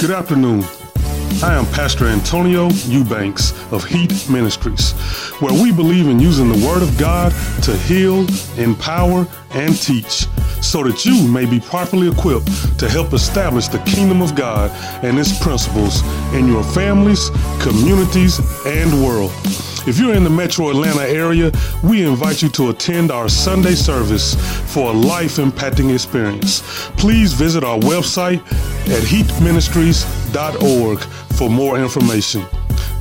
Good afternoon. I am Pastor Antonio Eubanks of Heat Ministries, where we believe in using the Word of God to heal, empower, and teach so that you may be properly equipped to help establish the kingdom of God and its principles in your families, communities, and world. If you're in the metro Atlanta area, we invite you to attend our Sunday service for a life impacting experience. Please visit our website at heatministries.org for more information.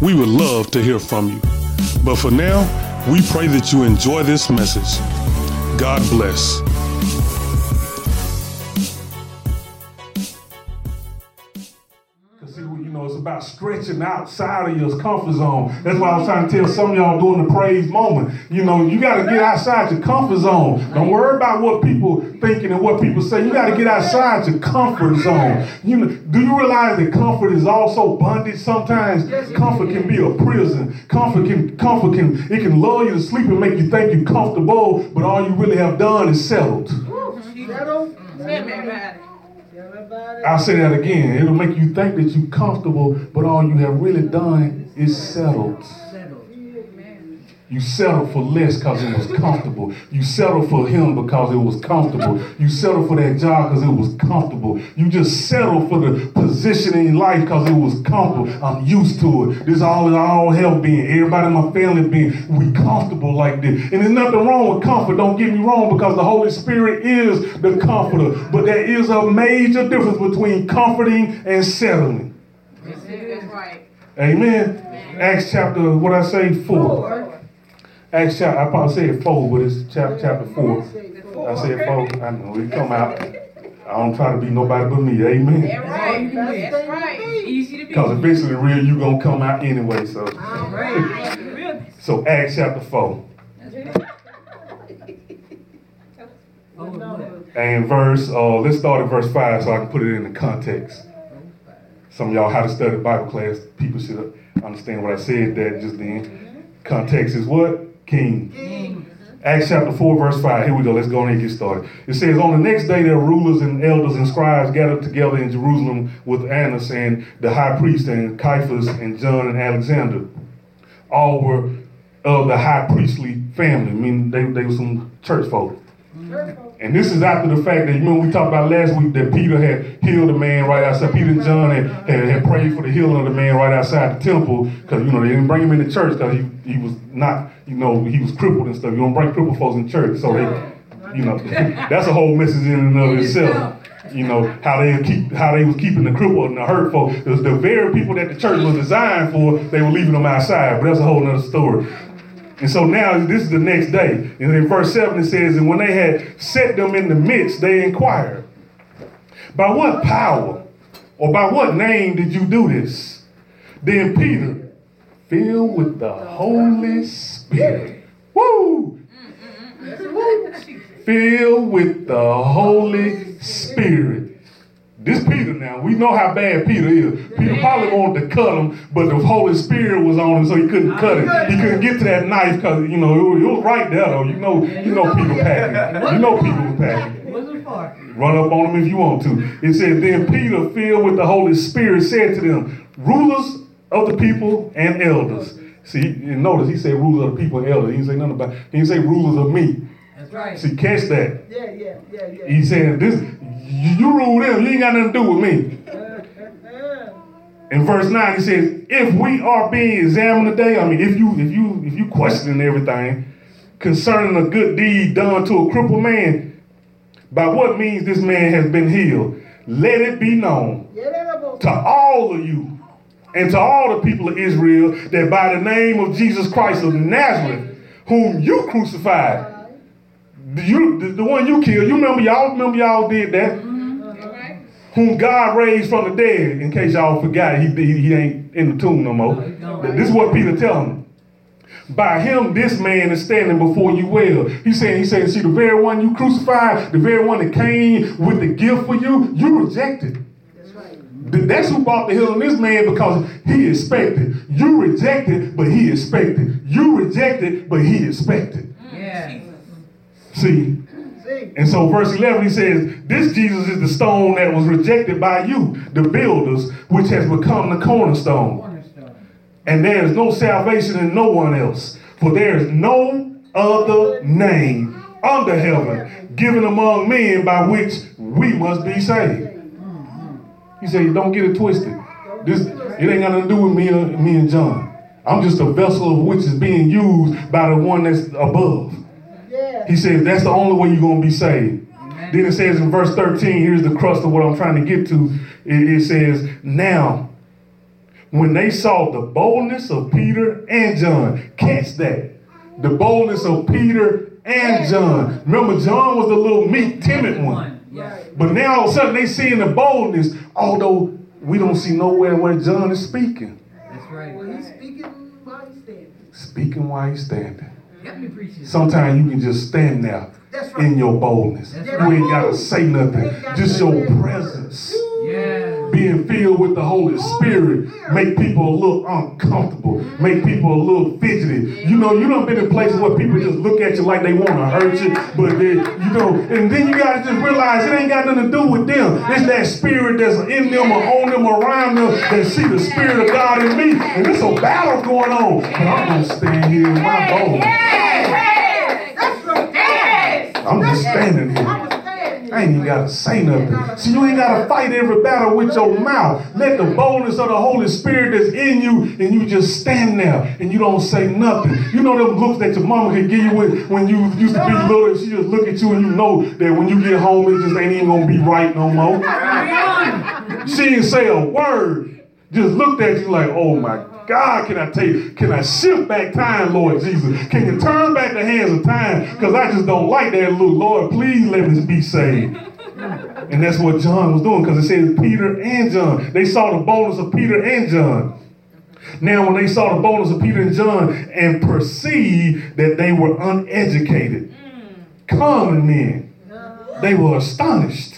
We would love to hear from you. But for now, we pray that you enjoy this message. God bless. About stretching outside of your comfort zone. That's why I was trying to tell some of y'all during the praise moment. You know, you got to get outside your comfort zone. Don't worry about what people thinking and what people say. You got to get outside your comfort zone. You know, do you realize that comfort is also bondage? Sometimes comfort can be a prison. Comfort can, comfort can, it can lull you to sleep and make you think you're comfortable, but all you really have done is settled. Settled. I'll say that again. It'll make you think that you're comfortable, but all you have really done is settled. You settle for less because it was comfortable. You settle for him because it was comfortable. You settle for that job because it was comfortable. You just settle for the position in life because it was comfortable. I'm used to it. This all is all help being. Everybody in my family being. We comfortable like this. And there's nothing wrong with comfort. Don't get me wrong because the Holy Spirit is the comforter. But there is a major difference between comforting and settling. That's right. Amen. Amen. Acts chapter, what I say, four. Acts chapter, I probably said four, but it's chapter, chapter four. I said four. I know it come out. I don't try to be nobody but me. Amen. That's right. That's right. Easy to be. Because eventually, real, you gonna come out anyway. So. All right. so Acts chapter four. And verse, uh, let's start at verse five so I can put it in the context. Some of y'all how to study Bible class, people should understand what I said that just then. Context is what? King. Acts chapter 4, verse 5. Here we go. Let's go and get started. It says, On the next day, their rulers and elders and scribes gathered together in Jerusalem with Annas and the high priest and Caiaphas and John and Alexander. All were of the high priestly family. I mean, they, they were some church folk. And this is after the fact that, you remember we talked about last week that Peter had healed a man right outside. Peter and John had, had, had prayed for the healing of the man right outside the temple because, you know, they didn't bring him in the church because he, he was not, you know, he was crippled and stuff. You don't bring crippled folks in church. So they, you know, that's a whole message in and of itself. You know, how they keep how they was keeping the crippled and the hurt folk. It was the very people that the church was designed for, they were leaving them outside. But that's a whole other story. And so now this is the next day. And in verse 7 it says, And when they had set them in the midst, they inquired, By what power or by what name did you do this? Then Peter, filled with the Holy Spirit, woo! Filled with the Holy Spirit this Peter now, we know how bad Peter is. Peter probably wanted to cut him, but the Holy Spirit was on him, so he couldn't cut it. He couldn't get to that knife because you know it was, it was, right there though. You know, you know Peter packing. You know Peter was packing. Run up on him if you want to. It said, then Peter, filled with the Holy Spirit, said to them, rulers of the people and elders. See, notice he said rulers of the people and elders. He didn't say nothing about. He didn't say rulers of me. That's right. See, catch that. Yeah, yeah, yeah, yeah. He said this. You rule them. You ain't got nothing to do with me. In verse 9, he says, if we are being examined today, I mean, if you if you if you questioning everything concerning a good deed done to a crippled man, by what means this man has been healed, let it be known to all of you and to all the people of Israel that by the name of Jesus Christ of Nazareth, whom you crucified, you, the, the, one you killed, you remember y'all remember y'all did that. Mm-hmm. Whom God raised from the dead, in case y'all forgot, he, he, he ain't in the tomb no more. This is what Peter telling them. By him, this man is standing before you well. He's saying, he's saying, see, the very one you crucified, the very one that came with the gift for you, you rejected. That's who brought the hill on this man because he expected. You rejected, but he expected. You rejected, but he expected. Mm. Yeah. See, And so, verse 11, he says, This Jesus is the stone that was rejected by you, the builders, which has become the cornerstone. And there is no salvation in no one else, for there is no other name under heaven given among men by which we must be saved. He said, Don't get it twisted. This it ain't got nothing to do with me, and, me and John. I'm just a vessel of which is being used by the one that's above. He says that's the only way you're going to be saved. Then it says in verse 13, here's the crust of what I'm trying to get to. It, it says, Now, when they saw the boldness of Peter and John, catch that. The boldness of Peter and John. Remember, John was the little meek, timid one. But now all of a sudden they seeing the boldness, although we don't see nowhere where John is speaking. That's right. Well, he's speaking while he's standing. Speaking while he's standing. Sometimes you can just stand there right. in your boldness. That's you ain't got to say nothing. Just your presence. Yeah. Being filled with the Holy oh, Spirit make people a little uncomfortable, make people a little fidgety. You know, you don't been in places where people just look at you like they want to hurt you, but they, you know, and then you got to just realize it ain't got nothing to do with them. It's that spirit that's in them or on them or around them that see the spirit of God in me. And there's a battle going on. But I'm to stand here in my boldness. I'm just standing here. I ain't even got to say nothing. See, you ain't got to fight every battle with your mouth. Let the boldness of the Holy Spirit that's in you, and you just stand there and you don't say nothing. You know them looks that your mama can give you when, when you used to be little, and she just look at you and you know that when you get home, it just ain't even gonna be right no more. She didn't say a word. Just looked at you like, oh my God, can I take, can I shift back time, Lord Jesus? Can you turn back the hands of time? Because I just don't like that look. Lord, please let me be saved. And that's what John was doing because it says Peter and John. They saw the boldness of Peter and John. Now, when they saw the boldness of Peter and John and perceived that they were uneducated, common men, they were astonished.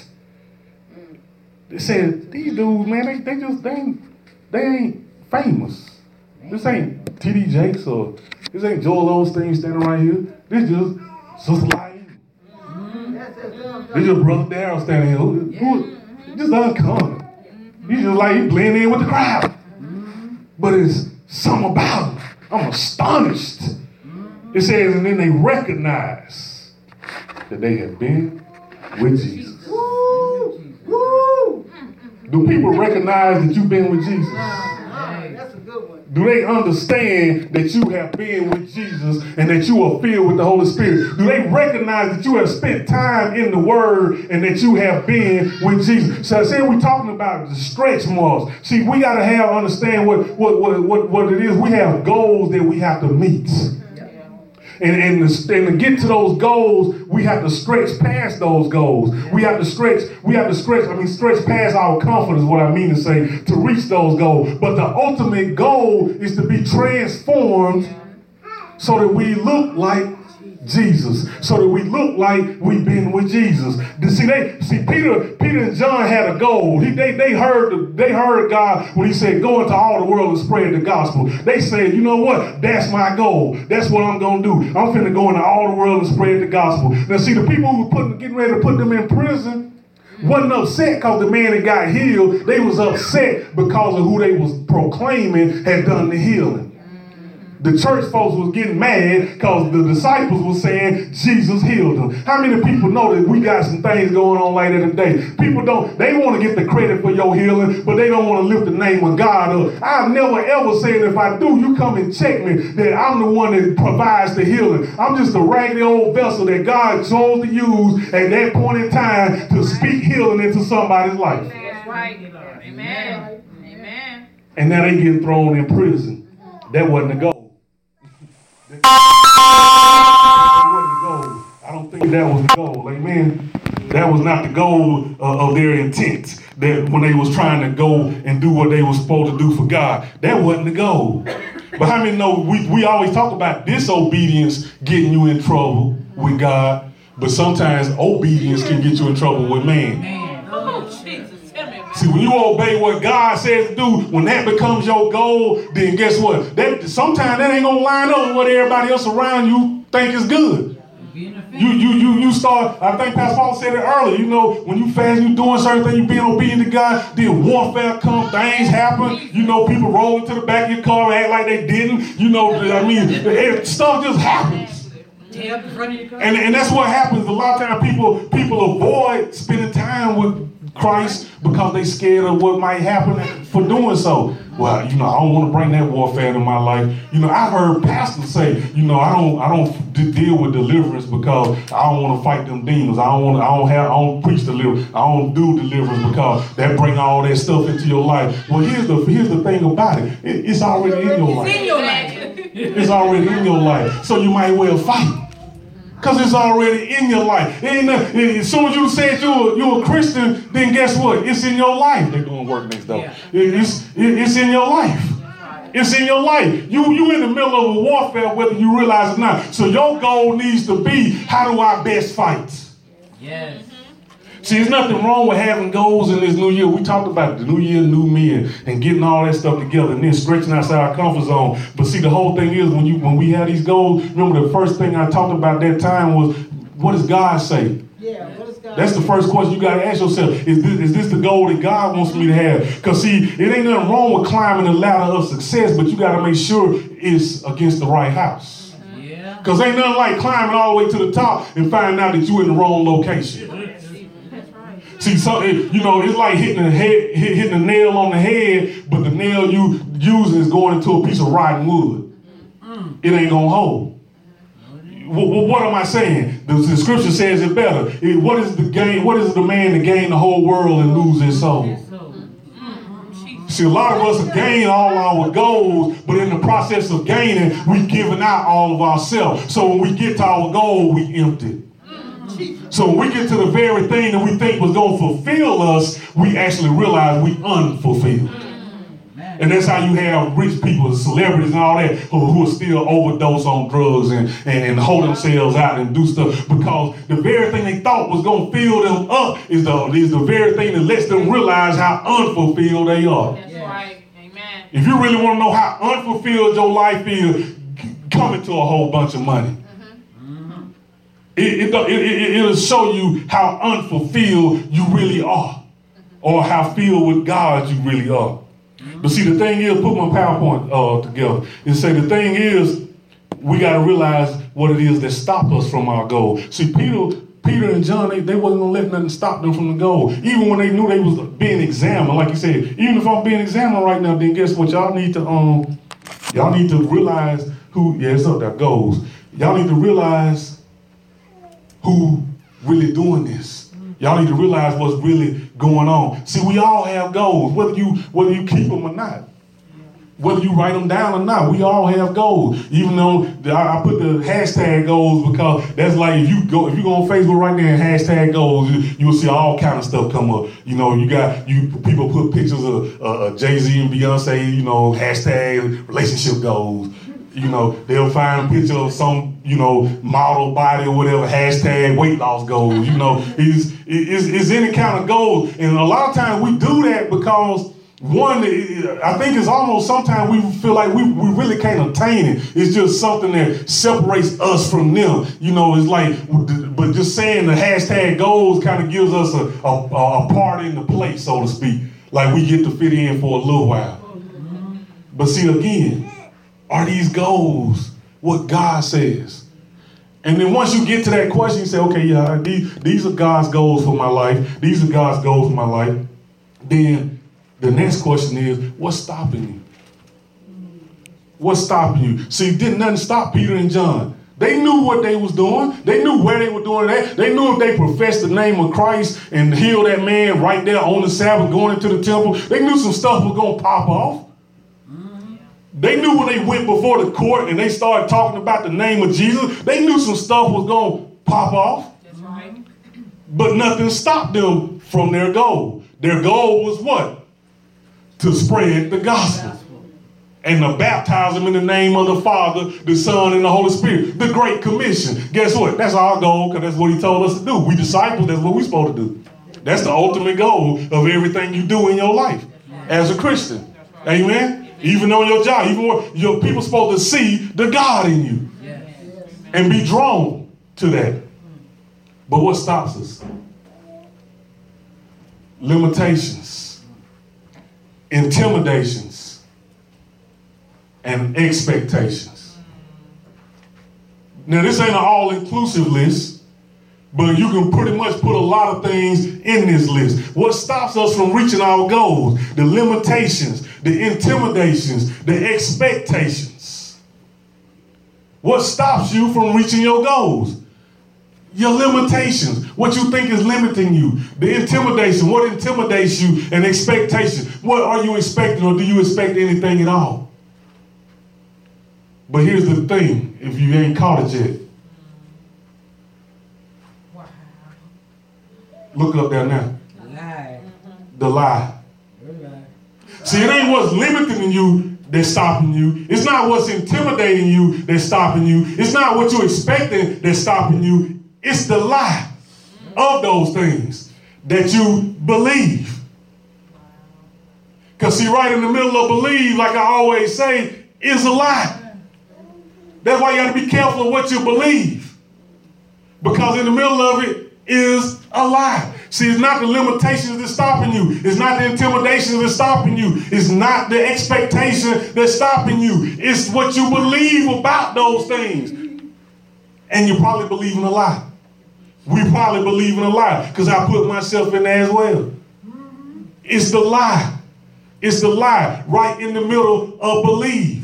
They said, These dudes, man, they, they just, they, they ain't famous. This ain't T.D. Jakes or this ain't Joel Osteen standing right here. This just Sister Laine. Mm-hmm. This just Brother Darrell standing here. Who, who, just uncommon. He's just like he blend in with the crowd. Mm-hmm. But it's something about him. I'm astonished. Mm-hmm. It says, and then they recognize that they have been with Jesus. Woo! Woo! Do people recognize that you've been with Jesus? Do they understand that you have been with Jesus and that you are filled with the Holy Spirit? Do they recognize that you have spent time in the Word and that you have been with Jesus? So said we're talking about the stretch marks. See, we got to have understand what, what, what, what, what it is. We have goals that we have to meet. And, and, to, and to get to those goals, we have to stretch past those goals. We have to stretch, we have to stretch, I mean, stretch past our comfort is what I mean to say, to reach those goals. But the ultimate goal is to be transformed so that we look like Jesus, so that we look like we've been with Jesus. See, they see Peter, Peter and John had a goal. He, they, they heard they heard God when He said, "Go into all the world and spread the gospel." They said, "You know what? That's my goal. That's what I'm gonna do. I'm finna go into all the world and spread the gospel." Now, see, the people who were putting, getting ready to put them in prison wasn't upset because the man that got healed. They was upset because of who they was proclaiming had done the healing the church folks was getting mad because the disciples were saying Jesus healed them. How many people know that we got some things going on later today? People don't, they want to get the credit for your healing, but they don't want to lift the name of God up. I've never ever said if I do, you come and check me that I'm the one that provides the healing. I'm just a raggedy old vessel that God chose to use at that point in time to speak healing into somebody's life. That's right. Amen. Amen. And now they get thrown in prison. That wasn't the goal. I don't think that was the goal. Amen. That was not the goal uh, of their intent. That when they was trying to go and do what they was supposed to do for God, that wasn't the goal. But how many know we, we always talk about disobedience getting you in trouble with God, but sometimes obedience can get you in trouble with man. See, when you obey what God says to do, when that becomes your goal, then guess what? That sometimes that ain't gonna line up with what everybody else around you think is good. You you you you start. I think Pastor Paul said it earlier. You know, when you fast, you doing certain things, you being obedient to God. Then warfare come, things happen. You know, people roll into the back of your car, and act like they didn't. You know, I mean, it, stuff just happens. And, and that's what happens. A lot of times people people avoid spending time with Christ because they scared of what might happen for doing so. Well, you know, I don't want to bring that warfare into my life. You know, I heard pastors say, you know, I don't, I don't d- deal with deliverance because I don't want to fight them demons. I don't want, to, I don't have, I don't preach deliverance. I don't do deliverance because that bring all that stuff into your life. Well, here's the, here's the thing about it. it it's already in your life. It's in your life. It's already in your life. So you might well fight. Because it's already in your life. Ain't as soon as you said you're, you're a Christian, then guess what? It's in your life. They're doing work next door. It's, it's in your life. It's in your life. You you in the middle of a warfare, whether you realize it or not. So your goal needs to be, how do I best fight? Yes. See, there's nothing wrong with having goals in this new year. We talked about the new year, new me, and, and getting all that stuff together, and then stretching outside our comfort zone. But see, the whole thing is when you when we have these goals. Remember, the first thing I talked about that time was, what does God say? Yeah, what is God? That's the first question you got to ask yourself. Is this, is this the goal that God wants me to have? Because, see, it ain't nothing wrong with climbing the ladder of success, but you got to make sure it's against the right house. Yeah. Because ain't nothing like climbing all the way to the top and finding out that you're in the wrong location. See, so it, you know, it's like hitting a head, hit, hitting a nail on the head, but the nail you using is going into a piece of rotten wood. Mm. It ain't gonna hold. What, what, what am I saying? The, the scripture says it better. It- what is the gain? What is the man to gain the whole world and lose his soul? Mm-hmm. See, a lot of us gain all our goals, but in the process of gaining, we giving out all of ourselves. So when we get to our goal, we empty. So when we get to the very thing that we think was going to fulfill us, we actually realize we unfulfilled. And that's how you have rich people, celebrities, and all that who, who are still overdose on drugs and, and, and hold themselves out and do stuff because the very thing they thought was going to fill them up is the, is the very thing that lets them realize how unfulfilled they are. That's right. Amen. If you really want to know how unfulfilled your life is, come into a whole bunch of money. It, it, it, it, it'll show you how unfulfilled you really are or how filled with God you really are. But see, the thing is, put my PowerPoint uh, together and say the thing is, we got to realize what it is that stop us from our goal. See, Peter, Peter and John, they, they wasn't gonna let nothing stop them from the goal. Even when they knew they was being examined, like you said, even if I'm being examined right now, then guess what? Y'all need to um, y'all need to realize who. Yeah, it's up there goals. Y'all need to realize who really doing this. Y'all need to realize what's really going on. See, we all have goals, whether you whether you keep them or not. Whether you write them down or not, we all have goals. Even though I put the hashtag goals because that's like if you go if you go on Facebook right now and hashtag goals, you, you'll see all kind of stuff come up. You know, you got you people put pictures of uh, Jay Z and Beyonce. You know, hashtag relationship goals. You know, they'll find a picture of some, you know, model body or whatever, hashtag weight loss goals. You know, is it's any kind of goal. And a lot of times we do that because, one, I think it's almost sometimes we feel like we, we really can't attain it. It's just something that separates us from them. You know, it's like, but just saying the hashtag goals kind of gives us a, a, a part in the play, so to speak. Like we get to fit in for a little while. But see, again, are these goals what God says? And then once you get to that question, you say, okay, yeah, these, these are God's goals for my life. These are God's goals for my life. Then the next question is, what's stopping you? What's stopping you? See, didn't nothing stop Peter and John. They knew what they was doing. They knew where they were doing that. They knew if they professed the name of Christ and healed that man right there on the Sabbath going into the temple, they knew some stuff was going to pop off. They knew when they went before the court and they started talking about the name of Jesus, they knew some stuff was going to pop off. That's right. But nothing stopped them from their goal. Their goal was what? To spread the gospel and to baptize them in the name of the Father, the Son, and the Holy Spirit. The Great Commission. Guess what? That's our goal because that's what He told us to do. We disciples, that's what we're supposed to do. That's the ultimate goal of everything you do in your life as a Christian. Amen? Even on your job, even when your people supposed to see the God in you yes. and be drawn. to that. But what stops us? Limitations, intimidations, and expectations. Now, this ain't an all inclusive list, but you can pretty much put a lot of things in this list. What stops us from reaching our goals? The limitations, the intimidations, the expectations. What stops you from reaching your goals? Your limitations, what you think is limiting you, the intimidation, what intimidates you, and expectation. What are you expecting, or do you expect anything at all? But here's the thing if you ain't caught it yet, look up there now. Lie. The lie. Lie. See, it ain't what's limiting you that's stopping you. It's not what's intimidating you that's stopping you. It's not what you're expecting that's stopping you. It's the lie of those things that you believe. Because, see, right in the middle of believe, like I always say, is a lie. That's why you got to be careful of what you believe. Because in the middle of it is a lie. See, it's not the limitations that's stopping you. It's not the intimidations that's stopping you. It's not the expectation that's stopping you. It's what you believe about those things. And you probably believe in a lie. We probably believe in a lie because I put myself in there as well. It's the lie. It's the lie right in the middle of believe.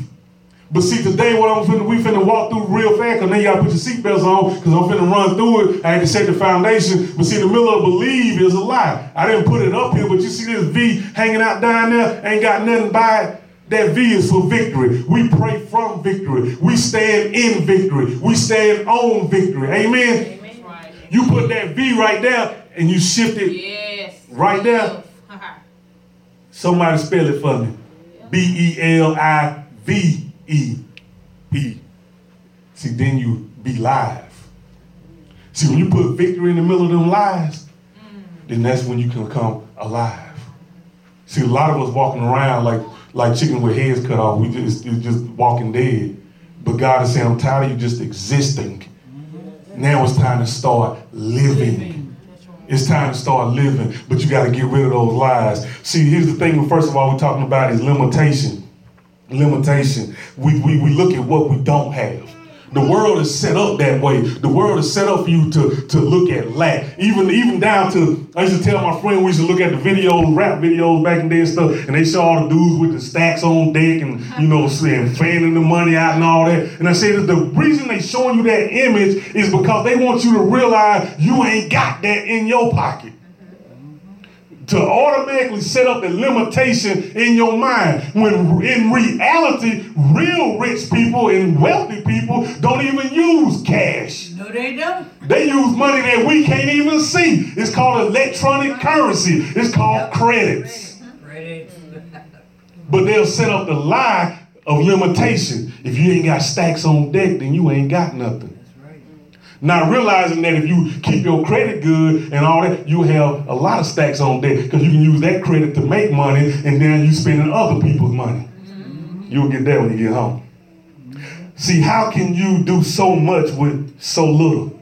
But see, today what I'm finna, we finna walk through real fast, because now you gotta put your seatbelts on, because I'm finna run through it. I had to set the foundation. But see, the middle of believe is a lie. I didn't put it up here, but you see this V hanging out down there, ain't got nothing by it. That V is for victory. We pray from victory. We stand in victory. We stand on victory. Amen. Amen. Right. You put that V right there and you shift it. Yes. Right there. Somebody spell it for me. B E L I V E E. See, then you be live. See, when you put victory in the middle of them lies, then that's when you can come alive. See, a lot of us walking around like like chicken with heads cut off. We just just walking dead. But God is saying, I'm tired of you just existing. Now it's time to start living. It's time to start living, but you got to get rid of those lies. See, here's the thing. First of all, we're talking about is limitation. Limitation. We, we, we look at what we don't have. The world is set up that way. The world is set up for you to, to look at lack. Even even down to, I used to tell my friend we used to look at the videos, rap videos back in the day and stuff, and they show all the dudes with the stacks on deck and, you know, saying fanning the money out and all that. And I said the reason they showing you that image is because they want you to realize you ain't got that in your pocket to automatically set up a limitation in your mind when in reality real rich people and wealthy people don't even use cash No, they don't. they use money that we can't even see it's called electronic currency it's called credits Credits. but they'll set up the lie of limitation if you ain't got stacks on deck then you ain't got nothing. Not realizing that if you keep your credit good and all that, you have a lot of stacks on deck because you can use that credit to make money and then you're spending other people's money. Mm-hmm. You'll get that when you get home. See, how can you do so much with so little?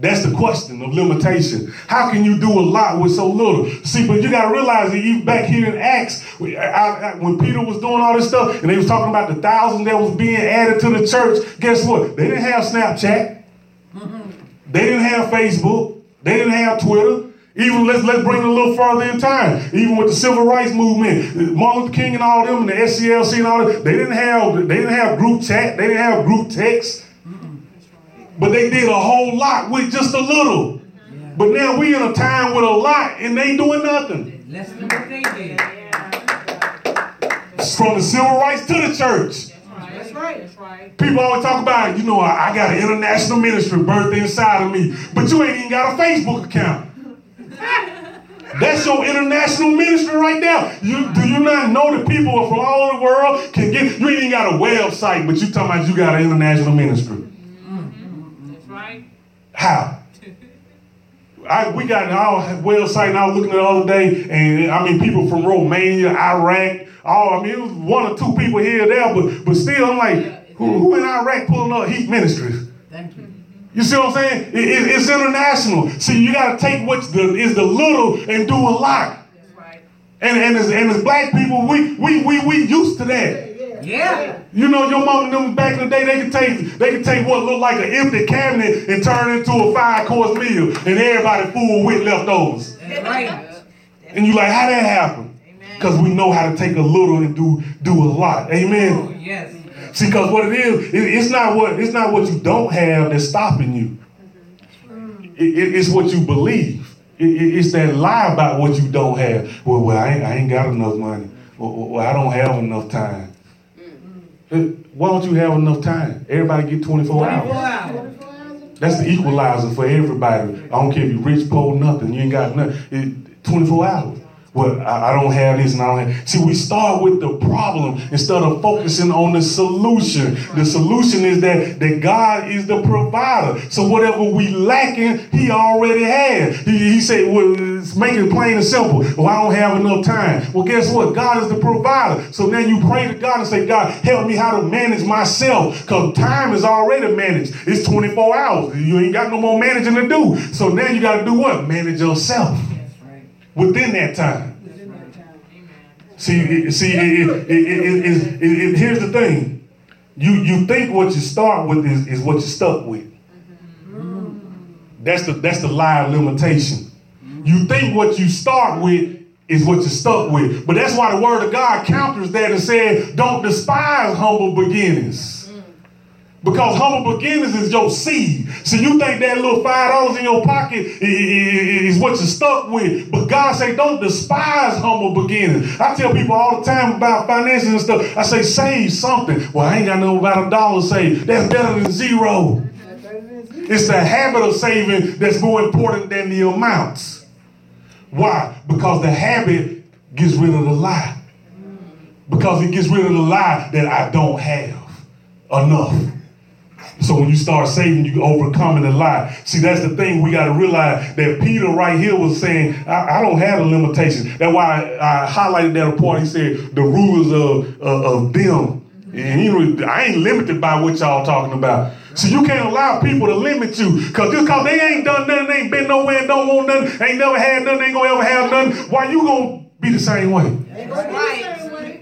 That's the question of limitation. How can you do a lot with so little? See, but you got to realize that even back here in Acts, I- I- when Peter was doing all this stuff and they was talking about the thousands that was being added to the church, guess what? They didn't have Snapchat. They didn't have Facebook. They didn't have Twitter. Even let's let's bring it a little further in time. Even with the civil rights movement, Martin Luther King and all them, and the SCLC and all that, they didn't have they didn't have group chat. They didn't have group text. But they did a whole lot with just a little. But now we in a time with a lot, and they doing nothing. Less than what they did. From the civil rights to the church. Right. That's right. People always talk about, you know, I, I got an international ministry birthed inside of me, but you ain't even got a Facebook account. That's your international ministry right now. You do you not know that people from all over the world can get? You ain't even got a website, but you talking about you got an international ministry. Mm-hmm. That's right. How? I, we got our website, and I was looking at it the other day, and I mean, people from Romania, Iraq, all, I mean, it was one or two people here or there, but, but still, I'm like, who, who in Iraq pulling up Heat Ministries? Thank you. You see what I'm saying? It- it- it's international. See, you got to take what's the is the little and do a lot. That's right. And and as, and as black people, we we we we used to that. Yeah. You know, your mom and them back in the day, they could take they could take what looked like an empty cabinet and turn it into a five course meal, and everybody full with leftovers. That's right. And you like, how that happen? Because we know how to take a little and do do a lot. Oh, Amen. yes. See, because what it is, it- it's not what it's not what you don't have that's stopping you. Mm. It- it- it's what you believe. It- it- it's that lie about what you don't have. Well, well, I ain't, I ain't got enough money. Well, well, I don't have enough time. Why don't you have enough time? Everybody get 24 hours. Wow. That's the equalizer for everybody. I don't care if you rich, poor, nothing. You ain't got nothing. It, 24 hours. Well, I, don't have this and I don't have. See, we start with the problem instead of focusing on the solution. The solution is that, that God is the provider. So whatever we lacking, He already has. He, he said, well, make it plain and simple. Well, I don't have enough time. Well, guess what? God is the provider. So now you pray to God and say, God, help me how to manage myself. Because time is already managed. It's 24 hours. You ain't got no more managing to do. So now you got to do what? Manage yourself. Within that time. Within that time. See, it, see, it, it, here's the thing. You you think what you start with is, is what you're stuck with. Mm-hmm. That's the that's the lie of limitation. You think what you start with is what you're stuck with. But that's why the word of God counters that and says, don't despise humble beginnings. Because humble beginnings is your seed. So you think that little five dollars in your pocket is what you're stuck with. But God say, don't despise humble beginnings. I tell people all the time about finances and stuff. I say, save something. Well, I ain't got no about a dollar saved. That's better than zero. It's the habit of saving that's more important than the amounts. Why? Because the habit gets rid of the lie. Because it gets rid of the lie that I don't have enough. So when you start saving, you overcoming the lie. See, that's the thing we got to realize that Peter right here was saying, I, I don't have a limitation. That's why I, I highlighted that point. He said, the rulers of, of, of them. And you know, I ain't limited by what y'all talking about. So you can't allow people to limit you. Cause just cause they ain't done nothing, ain't been nowhere, don't want nothing, ain't never had nothing, ain't gonna ever have nothing. Why you gonna be the same way? That's right.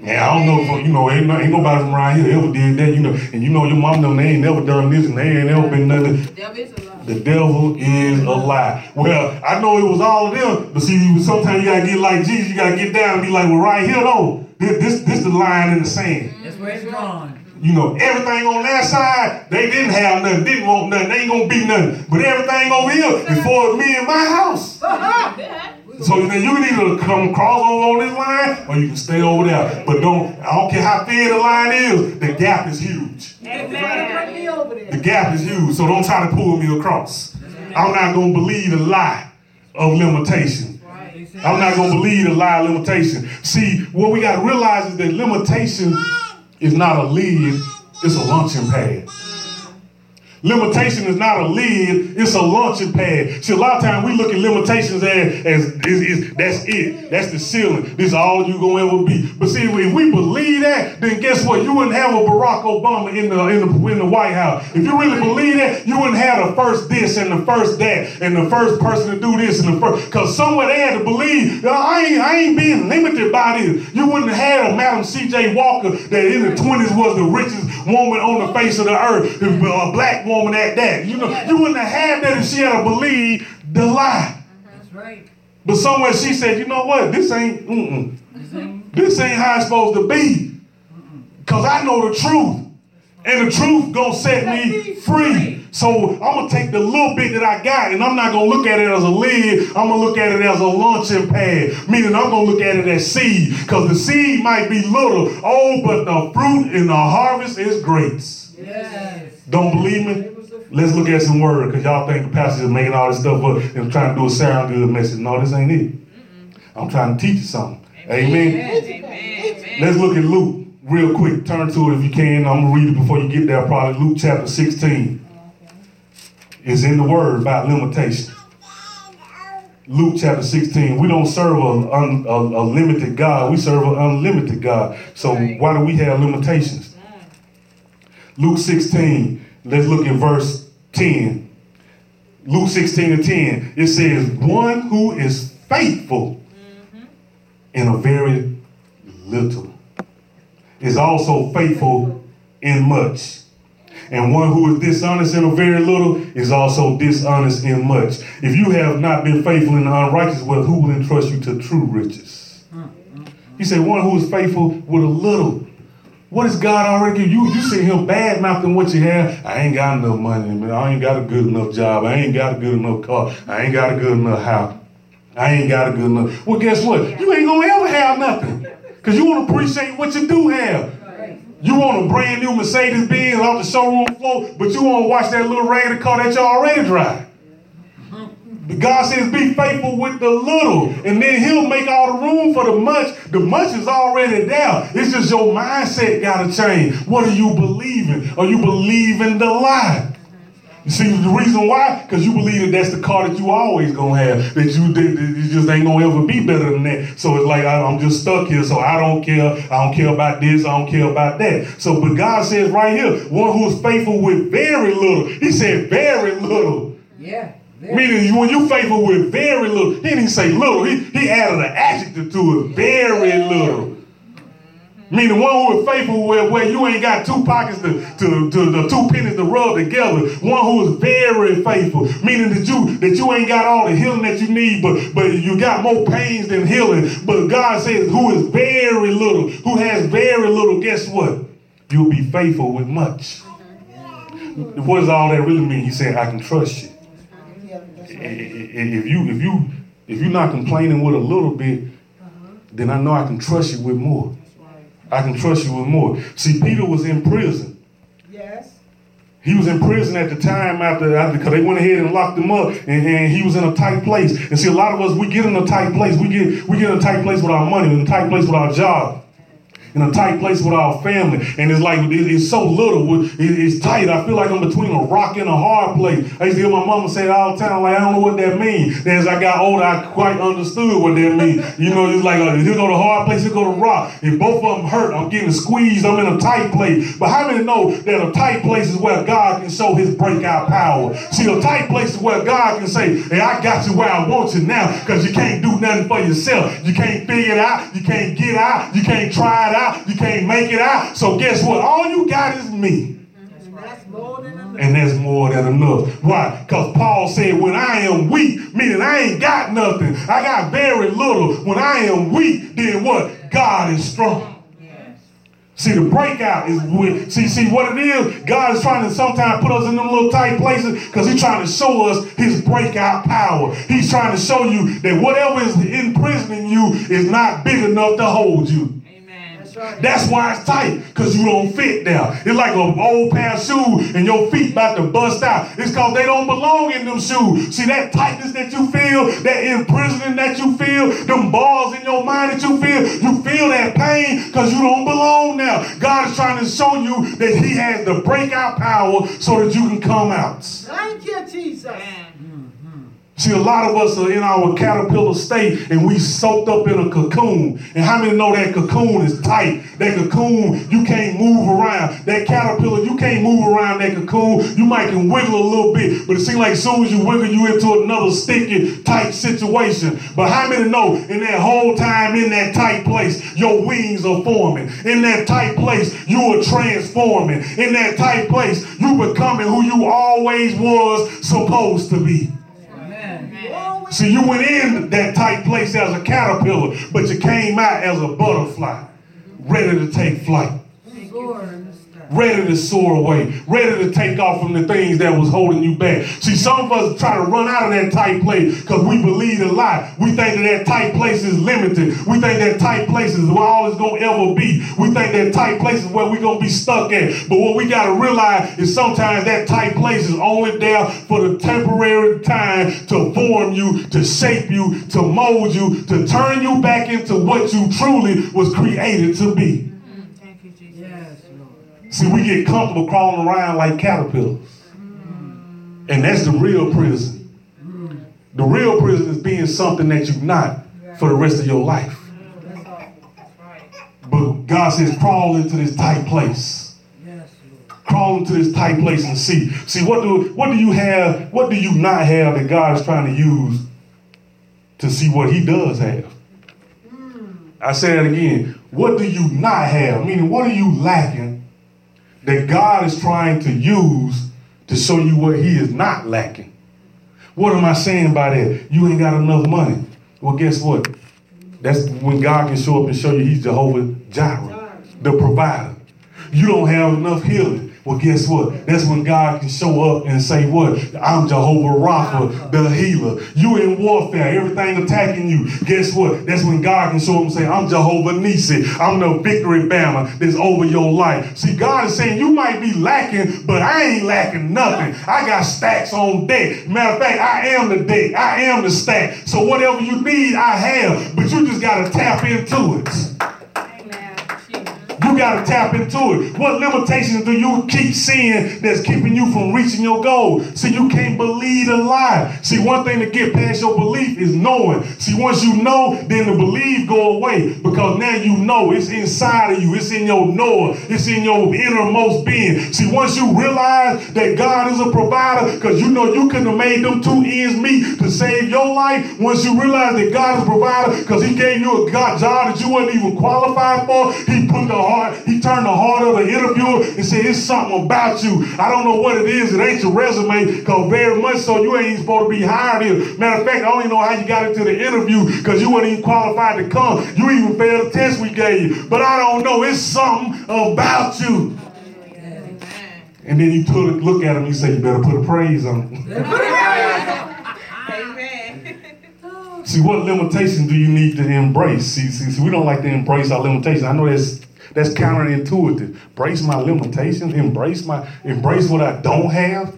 Yeah, I don't know if you know ain't, ain't nobody from around here ever did that, you know. And you know your mom them they ain't never done this and they ain't never been nothing. The devil is a lie. The devil is a lie. Well, I know it was all of them, but see, sometimes you gotta get like Jesus, you gotta get down and be like, well, right here though, this this, this the line in the sand. That's where it's drawn. You know, everything on that side, they didn't have nothing, didn't want nothing, they ain't gonna be nothing. But everything over here, before me and my house. So then you can either come cross over on this line or you can stay over there. But don't, I don't care how thin the line is, the gap is huge. Amen. The gap is huge, so don't try to pull me across. I'm not gonna believe the lie of limitation. I'm not gonna believe the lie of limitation. See, what we gotta realize is that limitation is not a lead, it's a launching pad. Limitation is not a lid, it's a launching pad. See, a lot of times we look at limitations as, as is, that's it. That's the ceiling. This is all you gonna ever be. But see, if we believe that, then guess what? You wouldn't have a Barack Obama in the in the, in the White House. If you really believe that, you wouldn't have the first this and the first that and the first person to do this and the first because somewhere they had to believe "No, I ain't I ain't being limited by this. You wouldn't have a Madam C.J. Walker that in the 20s was the richest woman on the face of the earth, a black woman at that. You know, you wouldn't have had that if she had to believe the lie. That's right. But somewhere she said, you know what? This ain't, mm-mm. This ain't- how it's supposed to be. Because I know the truth. And the truth gonna set me free. So I'm gonna take the little bit that I got and I'm not gonna look at it as a lid. I'm gonna look at it as a launching pad. Meaning I'm gonna look at it as seed. Because the seed might be little. Oh, but the fruit in the harvest is great. Yes. Don't believe me? Let's look at some word, because y'all think the pastor is making all this stuff up and trying to do a sound good message. No, this ain't it. I'm trying to teach you something. Amen. Amen. Amen. Let's look at Luke real quick. Turn to it if you can. I'm gonna read it before you get there. Probably Luke chapter 16 is in the word about limitation. Luke chapter 16. We don't serve a, un, a, a limited God. We serve an unlimited God. So why do we have limitations? Luke 16, let's look at verse 10. Luke 16 and 10, it says, One who is faithful mm-hmm. in a very little is also faithful in much. And one who is dishonest in a very little is also dishonest in much. If you have not been faithful in the unrighteous wealth, who will entrust you to true riches? Mm, mm, mm. He said, one who is faithful with a little. What has God already given you? You see him bad mouthing what you have. I ain't got enough money, man. I ain't got a good enough job. I ain't got a good enough car. I ain't got a good enough house. I ain't got a good enough. Well, guess what? You ain't gonna ever have nothing. Because you want to appreciate what you do have. You want a brand new Mercedes Benz off the showroom floor, but you want to watch that little raggedy car that you already drive. God says, be faithful with the little, and then He'll make all the room for the much. The much is already there. It's just your mindset got to change. What are you believing? Are you believing the lie? You see the reason why? Because you believe that that's the car that you always gonna have. That you that, that you just ain't gonna ever be better than that. So it's like I, I'm just stuck here. So I don't care. I don't care about this. I don't care about that. So, but God says right here, one who is faithful with very little. He said very little. Yeah. Meaning when you faithful with very little, he didn't say little. He, he added an adjective to it. Very little. Meaning one who is faithful where, where you ain't got two pockets to, to, to the two pennies to rub together. One who is very faithful. Meaning that you that you ain't got all the healing that you need, but but you got more pains than healing. But God says who is very little, who has very little, guess what? You'll be faithful with much. What does all that really mean? He said, I can trust you. If you if you if you're not complaining with a little bit, then I know I can trust you with more. I can trust you with more. See, Peter was in prison. Yes. He was in prison at the time after because they went ahead and locked him up, and, and, he was in a tight place. And see, a lot of us we get in a tight place. We get we get in a tight place with our money, in a tight place with our job, in a tight place with our family, and it's like it's so little. It's tight. I feel like I'm between a rock and a hard place. I used to hear my mama say it all the time, like I don't know what that means. Then as I got older, I quite understood what that means. You know, it's like uh, he'll go to hard place, he'll go to rock. If both of them hurt, I'm getting squeezed. I'm in a tight place. But how many know that a tight place is where God can show His breakout power? See, a tight place is where God can say, "Hey, I got you where I want you now," because you can't do nothing for yourself. You can't figure it out. You can't get out. You can't try it out. You can't make it out. So guess what? All you got is me. And that's more than enough. Why? Because Paul said, when I am weak, meaning I ain't got nothing. I got very little. When I am weak, then what? God is strong. See, the breakout is with, see, see what it is? God is trying to sometimes put us in them little tight places because he's trying to show us his breakout power. He's trying to show you that whatever is imprisoning you is not big enough to hold you. That's right. That's why it's tight, because you don't fit there. It's like an old pair of shoes and your feet about to bust out. It's because they don't belong in them shoes. See that tightness that you feel, that imprisoning that you feel, them balls in your mind that you feel, you feel that pain because you don't belong there. God is trying to show you that He has the breakout power so that you can come out. Thank you, Jesus. See, a lot of us are in our caterpillar state and we soaked up in a cocoon. And how many know that cocoon is tight? That cocoon, you can't move around. That caterpillar, you can't move around that cocoon. You might can wiggle a little bit, but it seems like as soon as you wiggle, you into another sticky, tight situation. But how many know in that whole time in that tight place, your wings are forming. In that tight place, you are transforming. In that tight place, you becoming who you always was supposed to be. See, you went in that tight place as a caterpillar, but you came out as a butterfly, ready to take flight. Ready to soar away, ready to take off from the things that was holding you back. See, some of us try to run out of that tight place because we believe a lie. We think that that tight place is limited. We think that tight place is where all it's going to ever be. We think that tight place is where we're going to be stuck at. But what we got to realize is sometimes that tight place is only there for the temporary time to form you, to shape you, to mold you, to turn you back into what you truly was created to be. Thank you, Jesus. Yes, Lord. See, we get comfortable crawling around like caterpillars. And that's the real prison. The real prison is being something that you're not for the rest of your life. But God says, crawl into this tight place. Crawl into this tight place and see. See what do what do you have? What do you not have that God is trying to use to see what He does have? I say that again. What do you not have? Meaning, what are you lacking that God is trying to use to show you what He is not lacking? What am I saying by that? You ain't got enough money. Well, guess what? That's when God can show up and show you He's Jehovah Jireh, the provider. You don't have enough healing. Well, guess what? That's when God can show up and say, What? I'm Jehovah Rapha, the healer. You in warfare, everything attacking you. Guess what? That's when God can show up and say, I'm Jehovah Nissi. I'm the victory banner that's over your life. See, God is saying, You might be lacking, but I ain't lacking nothing. I got stacks on deck. Matter of fact, I am the deck, I am the stack. So whatever you need, I have. But you just got to tap into it. You got to tap into it. What limitations do you keep seeing that's keeping you from reaching your goal? See, you can't believe a lie. See, one thing to get past your belief is knowing. See, once you know, then the belief go away because now you know it's inside of you. It's in your knower. It's in your innermost being. See, once you realize that God is a provider, because you know you couldn't have made them two ends meet to save your life. Once you realize that God is a provider, because He gave you a God job that you weren't even qualified for, He put the heart heart. He turned the heart of the interviewer and said, It's something about you. I don't know what it is. It ain't your resume, because very much so you ain't even supposed to be hired here. Matter of fact, I don't even know how you got into the interview because you weren't even qualified to come. You even failed the test we gave you. But I don't know. It's something about you. And then you took look at him and you say, You better put a praise on. See, what limitations do you need to embrace? See, see, see, we don't like to embrace our limitations. I know that's that's counterintuitive. Embrace my limitations, embrace my embrace what I don't have.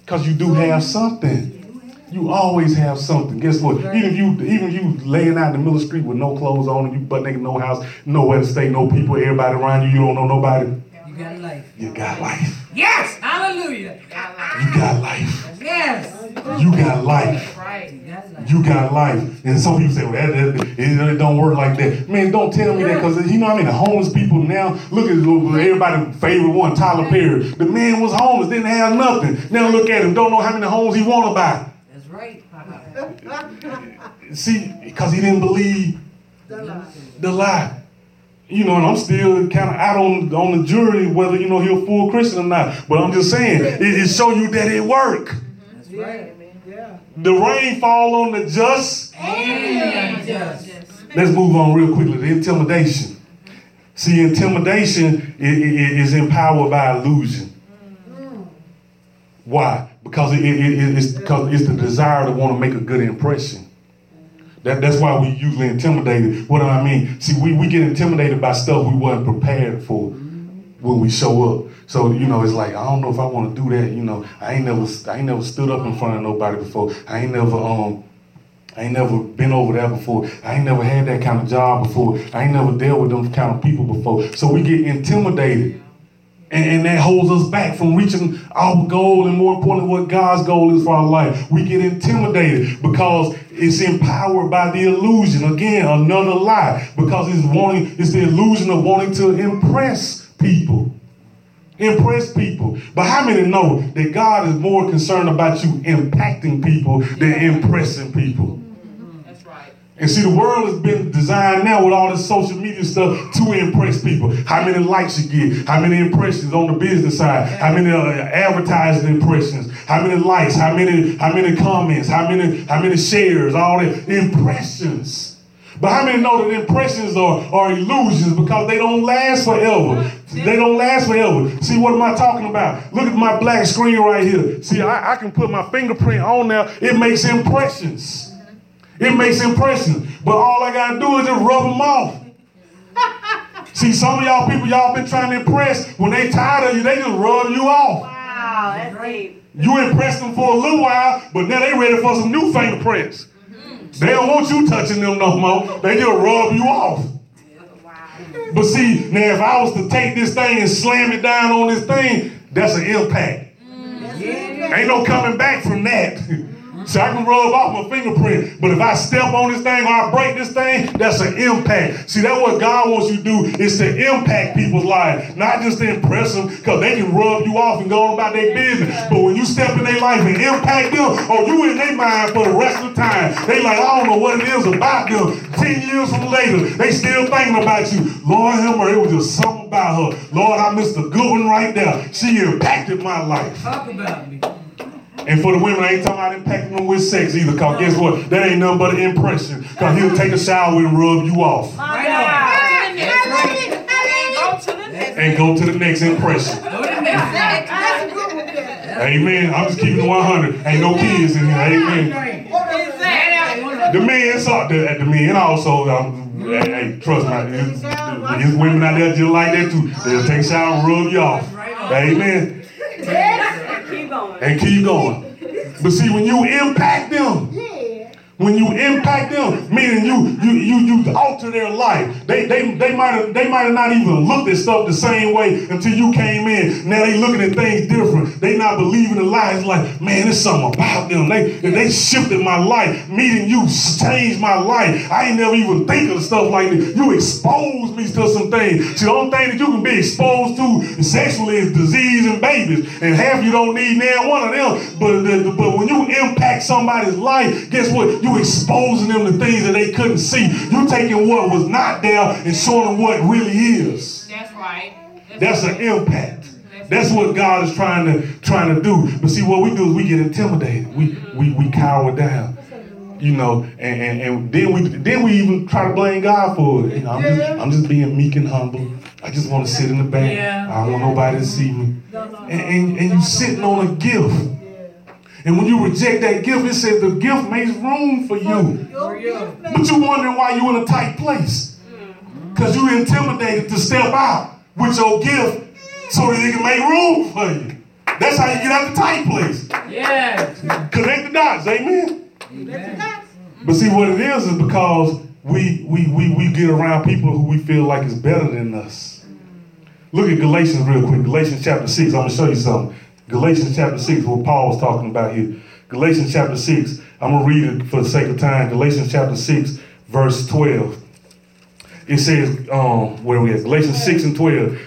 Because you do have something. You always have something. Guess what? Even if you even if you laying out in the middle of the street with no clothes on and you butt naked, no house, nowhere to stay, no people, everybody around you, you don't know nobody. You got life. You got life. Yes! Hallelujah! You got life. Yes! You got life. You got life. You got life. And some people say, well, that, that, it, it don't work like that. Man, don't tell me that because you know what I mean? The homeless people now, look at everybody's favorite one, Tyler Perry. The man was homeless, didn't have nothing. Now look at him, don't know how many homes he want to buy. That's right. See, because he didn't believe the lie. You know, and I'm still kind of out on, on the jury whether, you know, he's a full Christian or not. But I'm just saying, it, it show you that it work. That's right. Yeah. The rain fall on the just And just. Let's move on real quickly. The intimidation. See, intimidation i- i- i- is empowered by illusion. Why? Because it, it- it- it's because it's the desire to want to make a good impression. That, that's why we usually intimidated. What do I mean? See, we, we get intimidated by stuff we weren't prepared for when we show up. So you know, it's like I don't know if I want to do that. You know, I ain't never I ain't never stood up in front of nobody before. I ain't never um I ain't never been over there before. I ain't never had that kind of job before. I ain't never dealt with them kind of people before. So we get intimidated. And, and that holds us back from reaching our goal and more importantly, what God's goal is for our life. We get intimidated because it's empowered by the illusion. Again, another lie. Because it's wanting, it's the illusion of wanting to impress people. Impress people. But how many know that God is more concerned about you impacting people than impressing people? Mm-hmm. That's right. And see, the world has been designed social media stuff to impress people. How many likes you get? How many impressions on the business side? How many uh, advertising impressions? How many likes? How many? How many comments? How many? How many shares? All the impressions. But how many know that impressions are, are illusions because they don't last forever? They don't last forever. See, what am I talking about? Look at my black screen right here. See, I, I can put my fingerprint on there. It makes impressions. It makes impressions. But all I got to do is just rub them off. See, some of y'all people, y'all been trying to impress. When they tired of you, they just rub you off. Wow, that's deep. You impressed them for a little while, but now they ready for some new fingerprints. Mm-hmm. They don't want you touching them no more. They just rub you off. Wow. But see, now if I was to take this thing and slam it down on this thing, that's an impact. Mm, Ain't no coming back from that. See, I can rub off my fingerprint, but if I step on this thing or I break this thing, that's an impact. See, that's what God wants you to do is to impact people's lives, not just to impress them, because they can rub you off and go on about their business. But when you step in their life and impact them, oh, you in their mind for the rest of the time. They like, I don't know what it is about them. Ten years from later, they still thinking about you. Lord help her, it was just something about her. Lord, I missed a good one right there. She impacted my life. Talk about me. And for the women, I ain't talking about impacting them with sex either, because guess what? That ain't nothing but an impression. Because he'll take a shower and rub you off. Right God. That's. Go to the next. And go to the next impression. Go to the next That's a good one there. Amen. I'm just keeping it 100. Ain't no kids in here. Amen. Exactly. The men saw the, the men also. Um, hey, hey, trust me, there's, there's women out there just like that too. They'll take a shower and rub you off. Amen. And keep going. But see, when you impact them. When you impact them, meaning you you you you alter their life. They they they might have they might have not even looked at stuff the same way until you came in. Now they looking at things different. They not believing the lies. Like man, there's something about them. They they shifted my life. Meeting you changed my life. I ain't never even think of stuff like this. You exposed me to some things. See, the only thing that you can be exposed to sexually is disease and babies, and half you don't need now one of them. But but when you impact somebody's life, guess what? You exposing them to things that they couldn't see. You taking what was not there and showing them what really is. That's right. That's an impact. That's what God is trying to trying to do. But see, what we do is we get intimidated. We we we cower down. You know, and, and, and then we then we even try to blame God for it. You know, I'm just I'm just being meek and humble. I just want to sit in the back. I don't want nobody to see me. And, and, and you sitting on a gift. And when you reject that gift, it says the gift makes room for you. Your gift may- But you're wondering why you're in a tight place. Mm. Because you're intimidated to step out with your gift so that it can make room for you. That's how you get out the tight place. Yes. Connect the dots, amen? Amen. But see what it is is because we we we we get around people who we feel like is better than us. Look at Galatians real quick. Galatians chapter 6. I'm gonna show you something. Galatians chapter 6, what Paul was talking about here. Galatians chapter 6. I'm gonna read it for the sake of time. Galatians chapter 6, verse 12. It says, um, where are we at? Galatians 6 and 12.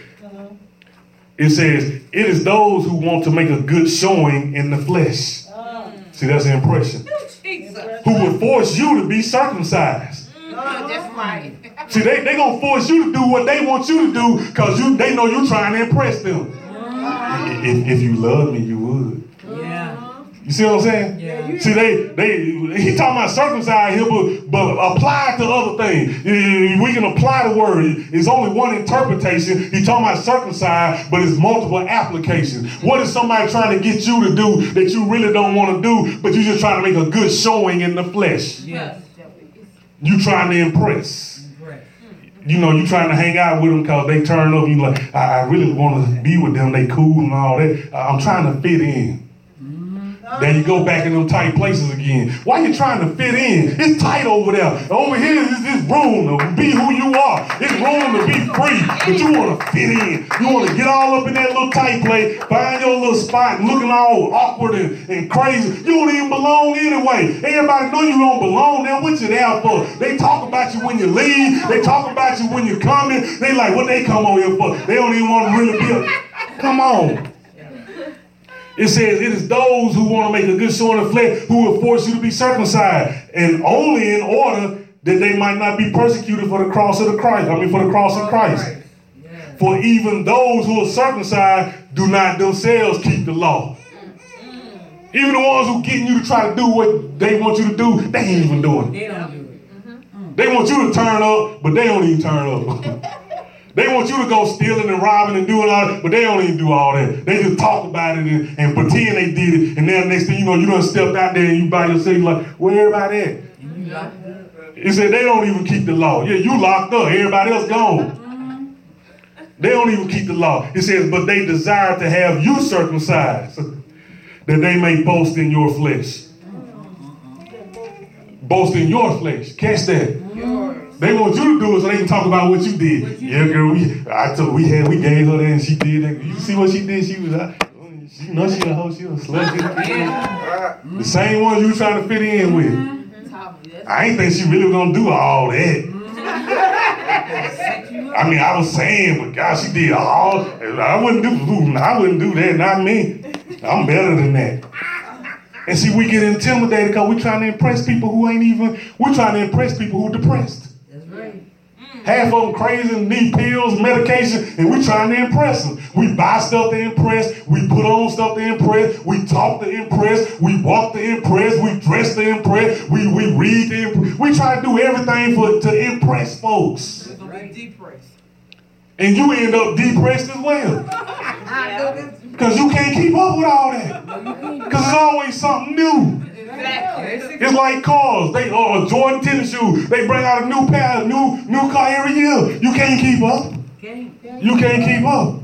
It says, it is those who want to make a good showing in the flesh. See, that's the impression. Who would force you to be circumcised. That's right. See, they they gonna force you to do what they want you to do because you they know you're trying to impress them. If, if you love me, you would. Yeah. You see what I'm saying? Yeah. See, they they he talking about circumcised here, but, but apply it to other things. We can apply the word. It's only one interpretation. He talking about circumcised, but it's multiple applications. What is somebody trying to get you to do that you really don't want to do, but you just trying to make a good showing in the flesh? Yes. You trying to impress. You know, you trying to hang out with them because they turn up. You like, I, I really want to be with them. They cool and all that. I'm trying to fit in. Then you go back in them tight places again. Why you trying to fit in? It's tight over there. Over here is this room to be who you are. It's room to be free, but you want to fit in. You want to get all up in that little tight place, find your little spot, looking all awkward and, and crazy. You don't even belong anyway. Everybody know you don't belong. Now what you there for? They talk about you when you leave. They talk about you when you're coming. They like what they come over here for. They don't even want to really be. A, come on. It says, it is those who want to make a good show in the flesh who will force you to be circumcised, and only in order that they might not be persecuted for the cross of the Christ. I mean, for the cross of Christ. For even those who are circumcised do not themselves keep the law. Mm-hmm. Even the ones who getting you to try to do what they want you to do, they ain't even doing it. They don't do it. Mm-hmm. They want you to turn up, but they don't even turn up. they want you to go stealing and robbing and doing all that, but they don't even do all that. They just talk about it and, and pretend they did it, and then the next thing you know, you done stepped out there and you by yourself, you like, where everybody at? He said they don't even keep the law. Yeah, you locked up. Everybody else gone. They don't even keep the law. He says, but they desire to have you circumcised, that they may boast in your flesh. Boast in your flesh. Catch that. They want you to do it so they can talk about what you did. What you yeah, girl, we I told we had we gave her that and she did that. You see what she did? She was uh, You know she a hoe, she a slut. She a The same ones you trying to fit in with. I ain't think she really was gonna do all that. I mean, I was saying, but God, she did all. I wouldn't do. I wouldn't do that. Not me. I'm better than that. And see, we get intimidated because we're trying to impress people who ain't even. We're trying to impress people who depressed. Half of them crazy need pills, medication, and we trying to impress them. We buy stuff to impress. We put on stuff to impress. We talk to impress. We walk to impress. We dress to impress. We, we read to impress. We try to do everything for to impress folks. That's right. Depressed. And you end up depressed as well. I know this. Because you can't keep up with all that. Because there's always something new. Exactly. It's like cars. They uh Jordan tennis shoes. They bring out a new pair, a new new car every year. You can't keep up. You can't keep up.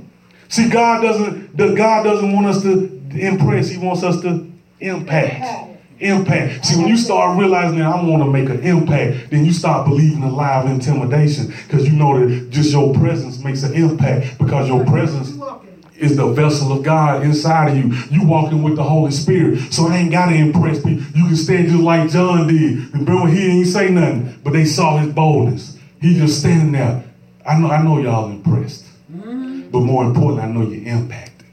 See, God doesn't. The God doesn't want us to impress. He wants us to impact. Impact. See, when you start realizing that I want to make an impact, then you start believing in lie of intimidation because you know that just your presence makes an impact because your presence You walking. Is the vessel of God inside of you. You walking with the Holy Spirit. So I ain't gotta impress people. You can stand just like John did. Remember, he ain't say nothing, but they saw his boldness. He just standing there. I know, I know y'all impressed. But more important, I know you're impacted.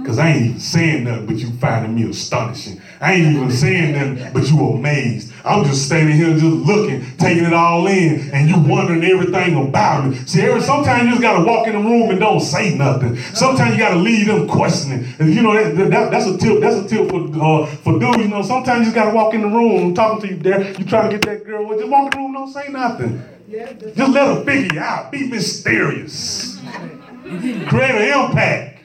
Because I ain't even saying nothing, but you finding me astonishing. I ain't even saying nothing, but you amazed. I'm just standing here just looking, taking it all in, and you wondering everything about me. See, every, sometimes you just gotta walk in the room and don't say nothing. Sometimes you gotta leave them questioning. And you know that, that that's a tip. That's a tip for uh, for dudes. You know, sometimes you just gotta walk in the room. I'm talking to you there. You trying to get that girl. Well, just walk in the room. Don't say nothing. Yeah, Just let her figure you out. Be mysterious. Create an impact.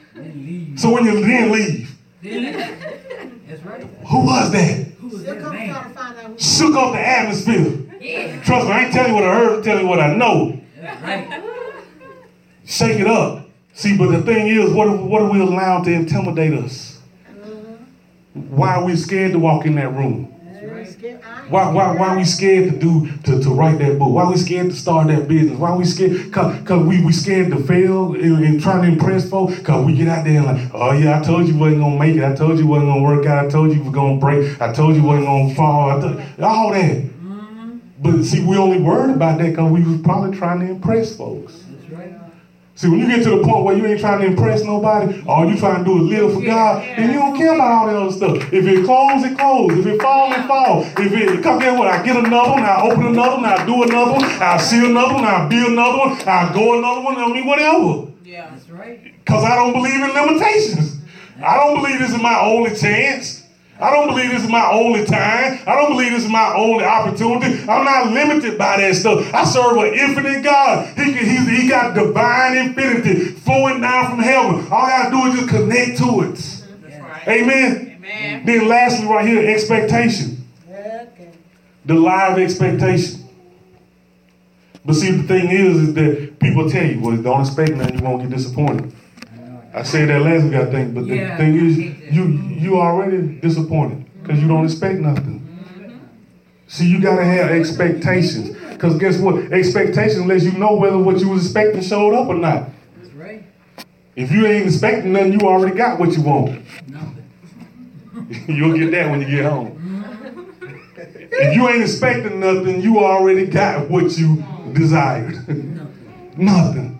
So when you then leave, That's right. who was that? Who was Still that come trying man? to find out who. Shook up the atmosphere. Yeah. Trust me, I ain't telling you what I heard, I'm telling you what I know. Right. Shake it up. See, but the thing is, what, are- what are we allowed to intimidate us? Uh-huh. Why are we scared to walk in that room? Uh, scared- I ain't Why, why, why are we scared to do to, to write that book? Why are we scared to start that business? Why are we scared? Cause, cause we, we scared to fail and, and trying to impress folks. Cause we get out there and like, oh yeah, I told you wasn't gonna make it. I told you it wasn't gonna work out. I told you we was gonna break. I told you wasn't gonna fall. I told, all that. Mm-hmm. But see, we only worried about that because we was probably trying to impress folks. That's right. See, when you get to the point where you ain't trying to impress nobody, all you trying to do is live for God, then you don't care about all that other stuff. If it closes, it close. If it fall, it fall. If it come there, what I get another one, I open another one, I do another one, I see another one, I build another one, I go another one. I mean, whatever. Yeah. That's right. Because I don't believe in limitations. I don't believe this is my only chance. I don't believe this is my only time. I don't believe this is my only opportunity. I'm not limited by that stuff. I serve an infinite God. He, he got divine infinity flowing down from heaven. All I got to do is just connect to it. Right. Amen. Amen. Then lastly, right here, expectation. Okay. The live expectation. But see, the thing is, is that people tell you, well, don't expect nothing, you won't get disappointed. I said that last week, I think, but the Yeah, thing is, I hate that. you you already disappointed because you don't expect nothing. Mm-hmm. See, you gotta have expectations. Because guess what? Expectation lets you know whether what you was expecting showed up or not. That's right. If you ain't expecting nothing, you already got what you want. Nothing. You'll get that when you get home. If you ain't expecting nothing, you already got what you desired. nothing.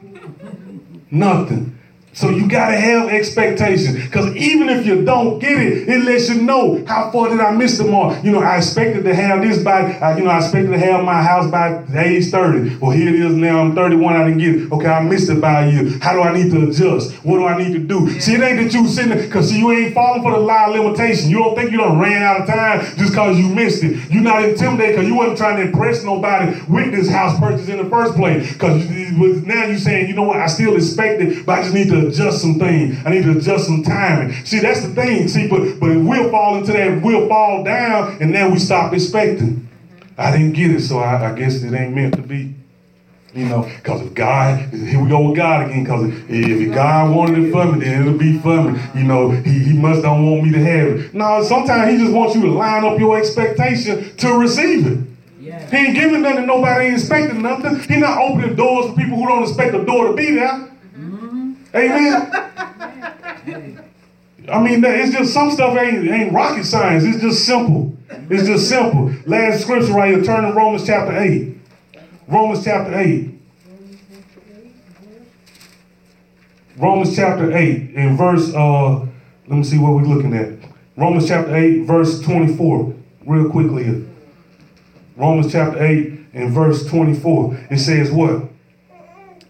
Nothing. So you gotta have expectations. Because even if you don't get it, it lets you know how far did I miss the mark. You know, I expected to have this by, uh, you know, I expected to have my house by age 30. Well, here it is now, I'm 31, I didn't get it. Okay, I missed it by a year. How do I need to adjust? What do I need to do? See, it ain't that you sitting there, because you ain't falling for the lie of limitation. You don't think you done ran out of time just because you missed it. You're not intimidated because you wasn't trying to impress nobody with this house purchase in the first place. Because now you're saying, you know what, I still expect it, but I just need to adjust some things. I need to adjust some timing. See, that's the thing. See, but but we'll fall into that, we'll fall down, and then we stop expecting. I didn't get it, so I, I guess it ain't meant to be. You know, because if God, here we go with God again, because if God wanted it for me, then it'll be for me. You know, he, he must don't want me to have it. No, sometimes he just wants you to line up your expectation to receive it. Yeah. He ain't giving nothing, nobody ain't expecting nothing. He not opening doors for people who don't expect the door to be there. Amen. I mean, it's just some stuff ain't ain't rocket science. It's just simple. It's just simple. Last scripture right here. Turn to Romans chapter eight. Romans chapter eight. Romans chapter eight and verse. Uh, let me see what we're looking at. Romans chapter eight, verse twenty-four. Real quickly here. Romans chapter eight and verse twenty-four. It says what?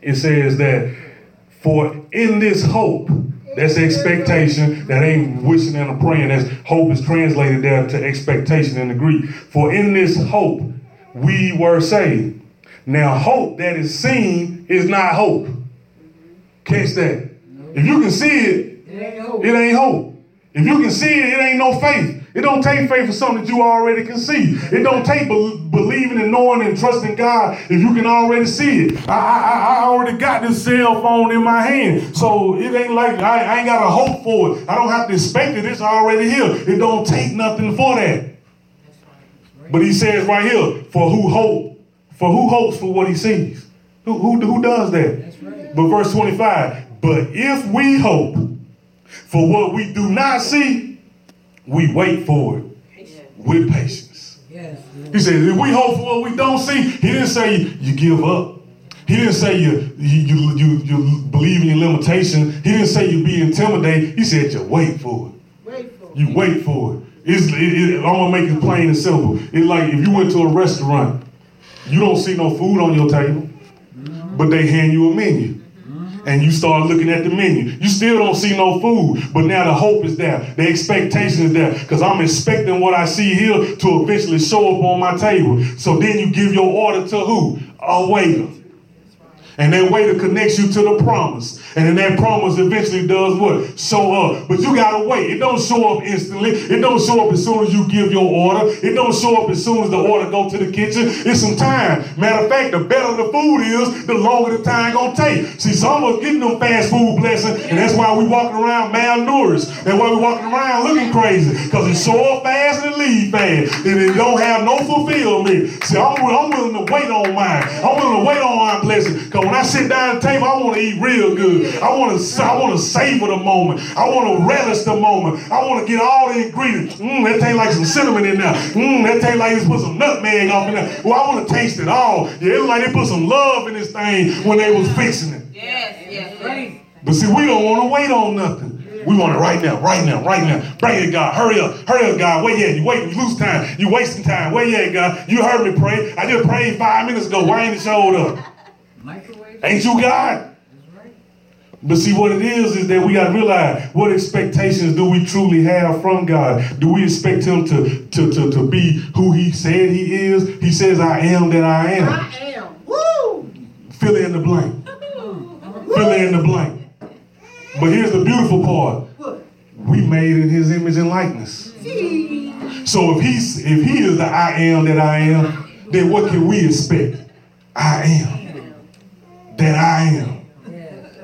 It says that for in this hope, that's expectation, that ain't wishing and a praying. That's hope is translated there to expectation in the Greek. For in this hope we were saved. Now, hope that is seen is not hope. Catch that. If you can see it, It ain't hope. it ain't hope. If you can see it, it ain't no faith. It don't take faith for something that you already can see. It don't take bel believing and knowing and trusting God if you can already see it. I, I, I already got this cell phone in my hand, so it ain't like I, I ain't got to hope for it. I don't have to expect it. It's already here. It don't take nothing for that. But he says right here, for who hope, for who hopes for what he sees. Who, who, who does that? Right. But verse 25, but if we hope for what we do not see, we wait for it with patience. He said, if we hope for what we don't see, he didn't say you give up. He didn't say you, you, you, you, you believe in your limitation. He didn't say you be intimidated. He said you wait for it. Wait for it. You wait for it. It's, it, it- I'm gonna make it plain and simple. It's like if you went to a restaurant, you don't see no food on your table, but they hand you a menu. And you start looking at the menu. You still don't see no food, but now the hope is there. The expectation is there. Because I'm expecting what I see here to eventually show up on my table. So then you give your order to who? A waiter. And that waiter connects you to the promise. And then that promise eventually does what? Show up. But you gotta wait. It don't show up instantly. It don't show up as soon as you give your order. It don't show up as soon as the order go to the kitchen. It's some time. Matter of fact, the better the food is, the longer the time gonna take. See, some of us getting them fast food blessings, and that's why we walking around malnourished. That's why we walking around looking crazy. Because it show up fast and leave fast. And it don't have no fulfillment. See, I'm, I'm willing to wait on mine. I'm willing to wait on my blessing. Because when I sit down at the table, I want to eat real good. I want to I want to savor the moment. I want to relish the moment. I want to get all the ingredients. Mmm, that tastes like some cinnamon in there. Mmm, that tastes like they put some nutmeg off in there. Well, I want to taste it all. Yeah, it look like they put some love in this thing when they was fixing it. Yes, yes, Right. But see, we don't want to wait on nothing. We want it right now, right now, right now. Bring it, God. Hurry up, hurry up, God. Wait, yeah, you waiting, you lose time. You wasting time. Wait, yeah, God. You heard me pray. I just prayed five minutes ago. Why ain't it showed up? Microwave. Ain't you God? But see, what it is is that we got to realize what expectations do we truly have from God? Do we expect Him to, to, to, to be who He said He is? He says, I am that I am. I am. Woo! Fill in the blank. Fill in the blank. But here's the beautiful part. What? We made in his image and likeness. See? So if he's if he is the I am that I am, then what can we expect? I am. That I am.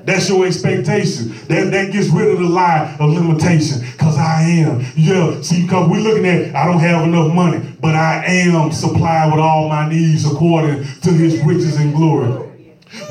That's your expectation. That, that gets rid of the lie of limitation. Because I am. Yeah, see, because we're looking at, I don't have enough money, but I am supplied with all my needs according to his riches and glory.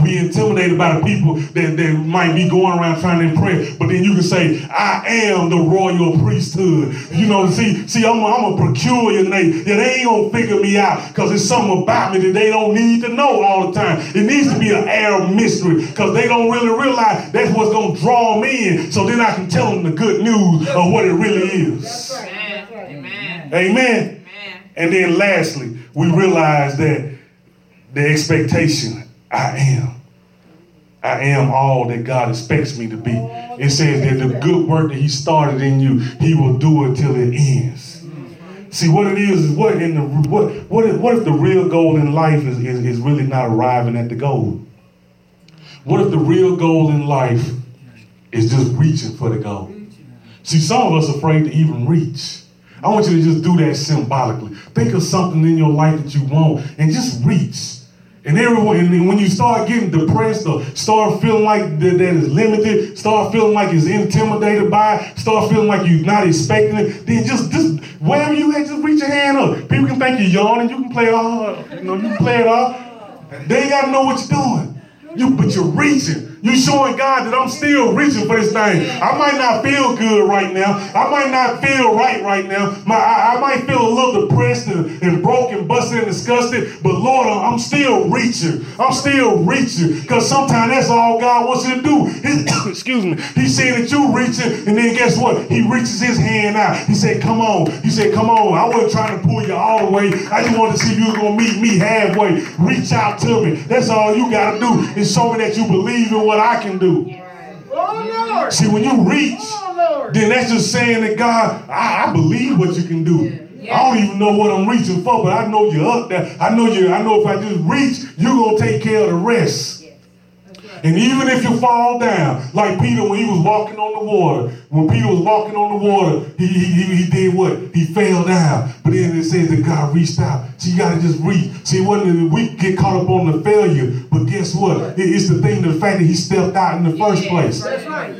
We intimidated by the people that, that might be going around trying to impress, but then you can say, I am the royal priesthood. You know, see, see, I'm a, I'm a peculiar name. Yeah, they ain't gonna figure me out because it's something about me that they don't need to know all the time. It needs to be an air of mystery because they don't really realize that's what's gonna draw me in. So then I can tell them the good news of what it really is. That's right. That's. Amen. Amen. Amen. And then lastly, we realize that the expectation, I am. I am all that God expects me to be. It says that the good work that He started in you, He will do it till it ends. See what it is is what in the what what if, what if the real goal in life is, is, is really not arriving at the goal? What if the real goal in life is just reaching for the goal? See, some of us afraid to even reach. I want you to just do that symbolically. Think of something in your life that you want and just reach. And everyone, and when you start getting depressed or start feeling like that, that is limited, start feeling like it's intimidated by, it, start feeling like you're not expecting it, then just, just wherever you at, just reach your hand up. People can think you're yawning, you can play it all, you know, you can play it off. They ain't gotta know what you're doing. You, but you're reaching. You showing God that I'm still reaching for this thing. I might not feel good right now. I might not feel right right now. My, I, I might feel a little depressed and, and broken, busted, and disgusted. But Lord, I'm still reaching. I'm still reaching. Because sometimes that's all God wants you to do. He- excuse me. He saying that you reaching, and then guess what? He reaches his hand out. He said, Come on. He said, Come on. I wasn't trying to pull you all the way. I just wanted to see if you were gonna meet me halfway. Reach out to me. That's all you gotta do is show me that you believe in what I can do. Oh, See, when you reach, Oh, then that's just saying that God, I, I believe what you can do. I don't even know what I'm reaching for, but I know you're up there. I know you. I know if I just reach, you're gonna take care of the rest. And even if you fall down, like Peter when he was walking on the water, when Peter was walking on the water, he, he, he, did what? He fell down. But then it says that God reached out. So you gotta just reach. See, wasn't we get caught up on the failure, but guess what? It- it's the thing, the fact that he stepped out in the first place. That's right.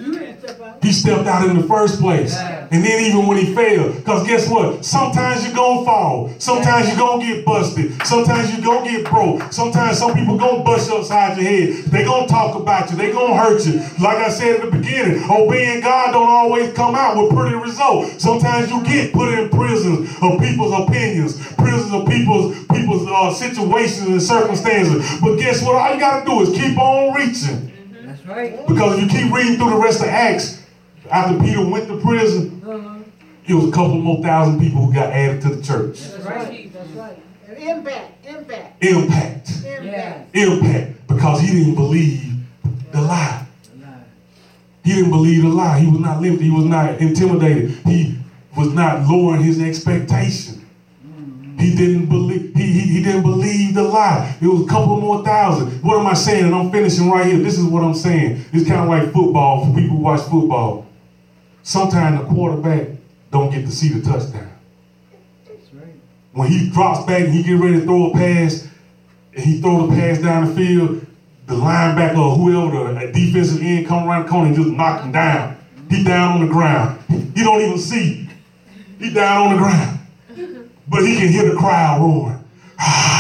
He stepped out in the first place. And then even when he failed, because guess what? Sometimes you're gonna fall. Sometimes you're gonna get busted. Sometimes you're gonna get broke. Sometimes some people gonna bust you upside your head. They gonna talk about you. They gonna hurt you. Like I said at the beginning, obeying God don't always come out with pretty results. Sometimes you get put in prisons of people's opinions, prisons of people's people's uh, situations and circumstances. But guess what? All you gotta do is keep on reaching. That's right. Because if you keep reading through the rest of Acts, after Peter went to prison, Uh-huh. it was a couple more thousand people who got added to the church. That's right. That's right. And impact. Impact. Impact. Yeah. Impact. Impact. Because he didn't believe the lie. He didn't believe the lie. He was not limited. He was not intimidated. He was not lowering his expectation. He didn't believe. He, he, he didn't believe the lie. It was a couple more thousand. What am I saying? And I'm finishing right here. This is what I'm saying. It's kind of like football for people who watch football. Sometimes the quarterback don't get to see the touchdown. When he drops back and he get ready to throw a pass, and he throw the pass down the field, the linebacker or whoever, the defensive end come around the corner and just knock him down. He down on the ground. He don't even see. He down on the ground. But he can hear the crowd roaring. Ah.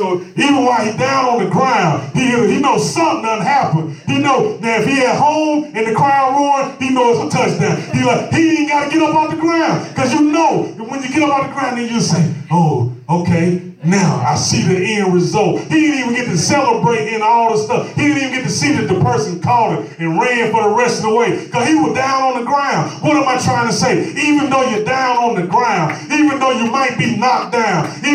So even while he down on the ground, he he knows something done happened. He know that if he at home and the crowd roaring, he knows a touchdown. He like he ain't got to get up off the ground because you know when you get up off the ground, then you say, "Oh, okay." Now I see the end result. He didn't even get to celebrate in all the stuff. He didn't even get to see that the person caught it and ran for the rest of the way because he was down on the ground. What am I trying to say? Even though you're down on the ground, even though you might be knocked down,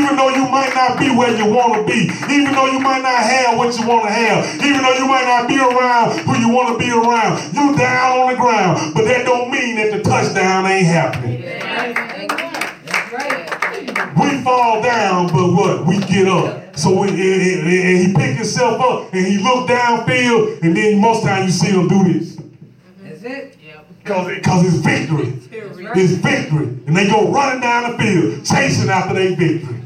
even though you might not be where you want to be, even though you might not have what you want to have, even though you might not be around who you want to be around, you down on the ground. But that don't mean that the touchdown ain't happening. We fall down, but what? We get up. So when, and, and- and he picked himself up and he looked downfield, and then most times you see him do this. That's it. Because it's victory. It's victory. And they go running down the field, chasing after their victory.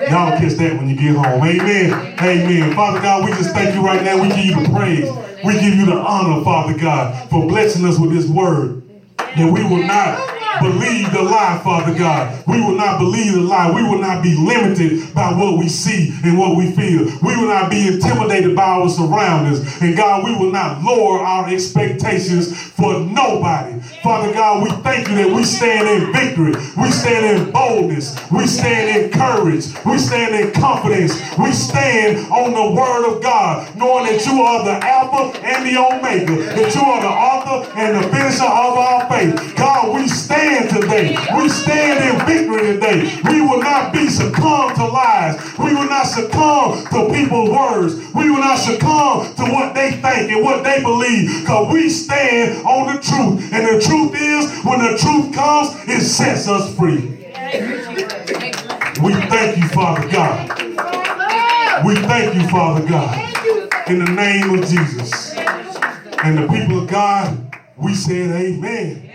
Y'all kiss that when you get home. Amen. Amen. Father God, we just thank you right now. We give you the praise. We give you the honor, Father God, for blessing us with this word. That we will not believe the lie, Father God. We will not believe the lie. We will not be limited by what we see and what we feel. We will not be intimidated by our surroundings. And God, we will not lower our expectations for nobody. Father God, we thank you that we stand in victory. We stand in boldness. We stand in courage. We stand in confidence. We stand on the word of God, knowing that you are the Alpha and the Omega, that you are the author and the finisher of our faith. God, we stand today. We stand in victory today. We will not be succumb to lies. We will not succumb to people's words. We will not succumb to what they think and what they believe. Because we stand on the truth. And the truth is, when the truth comes, it sets us free. We thank you, Father God. We thank you, Father God. In the name of Jesus. And the people of God, we said amen.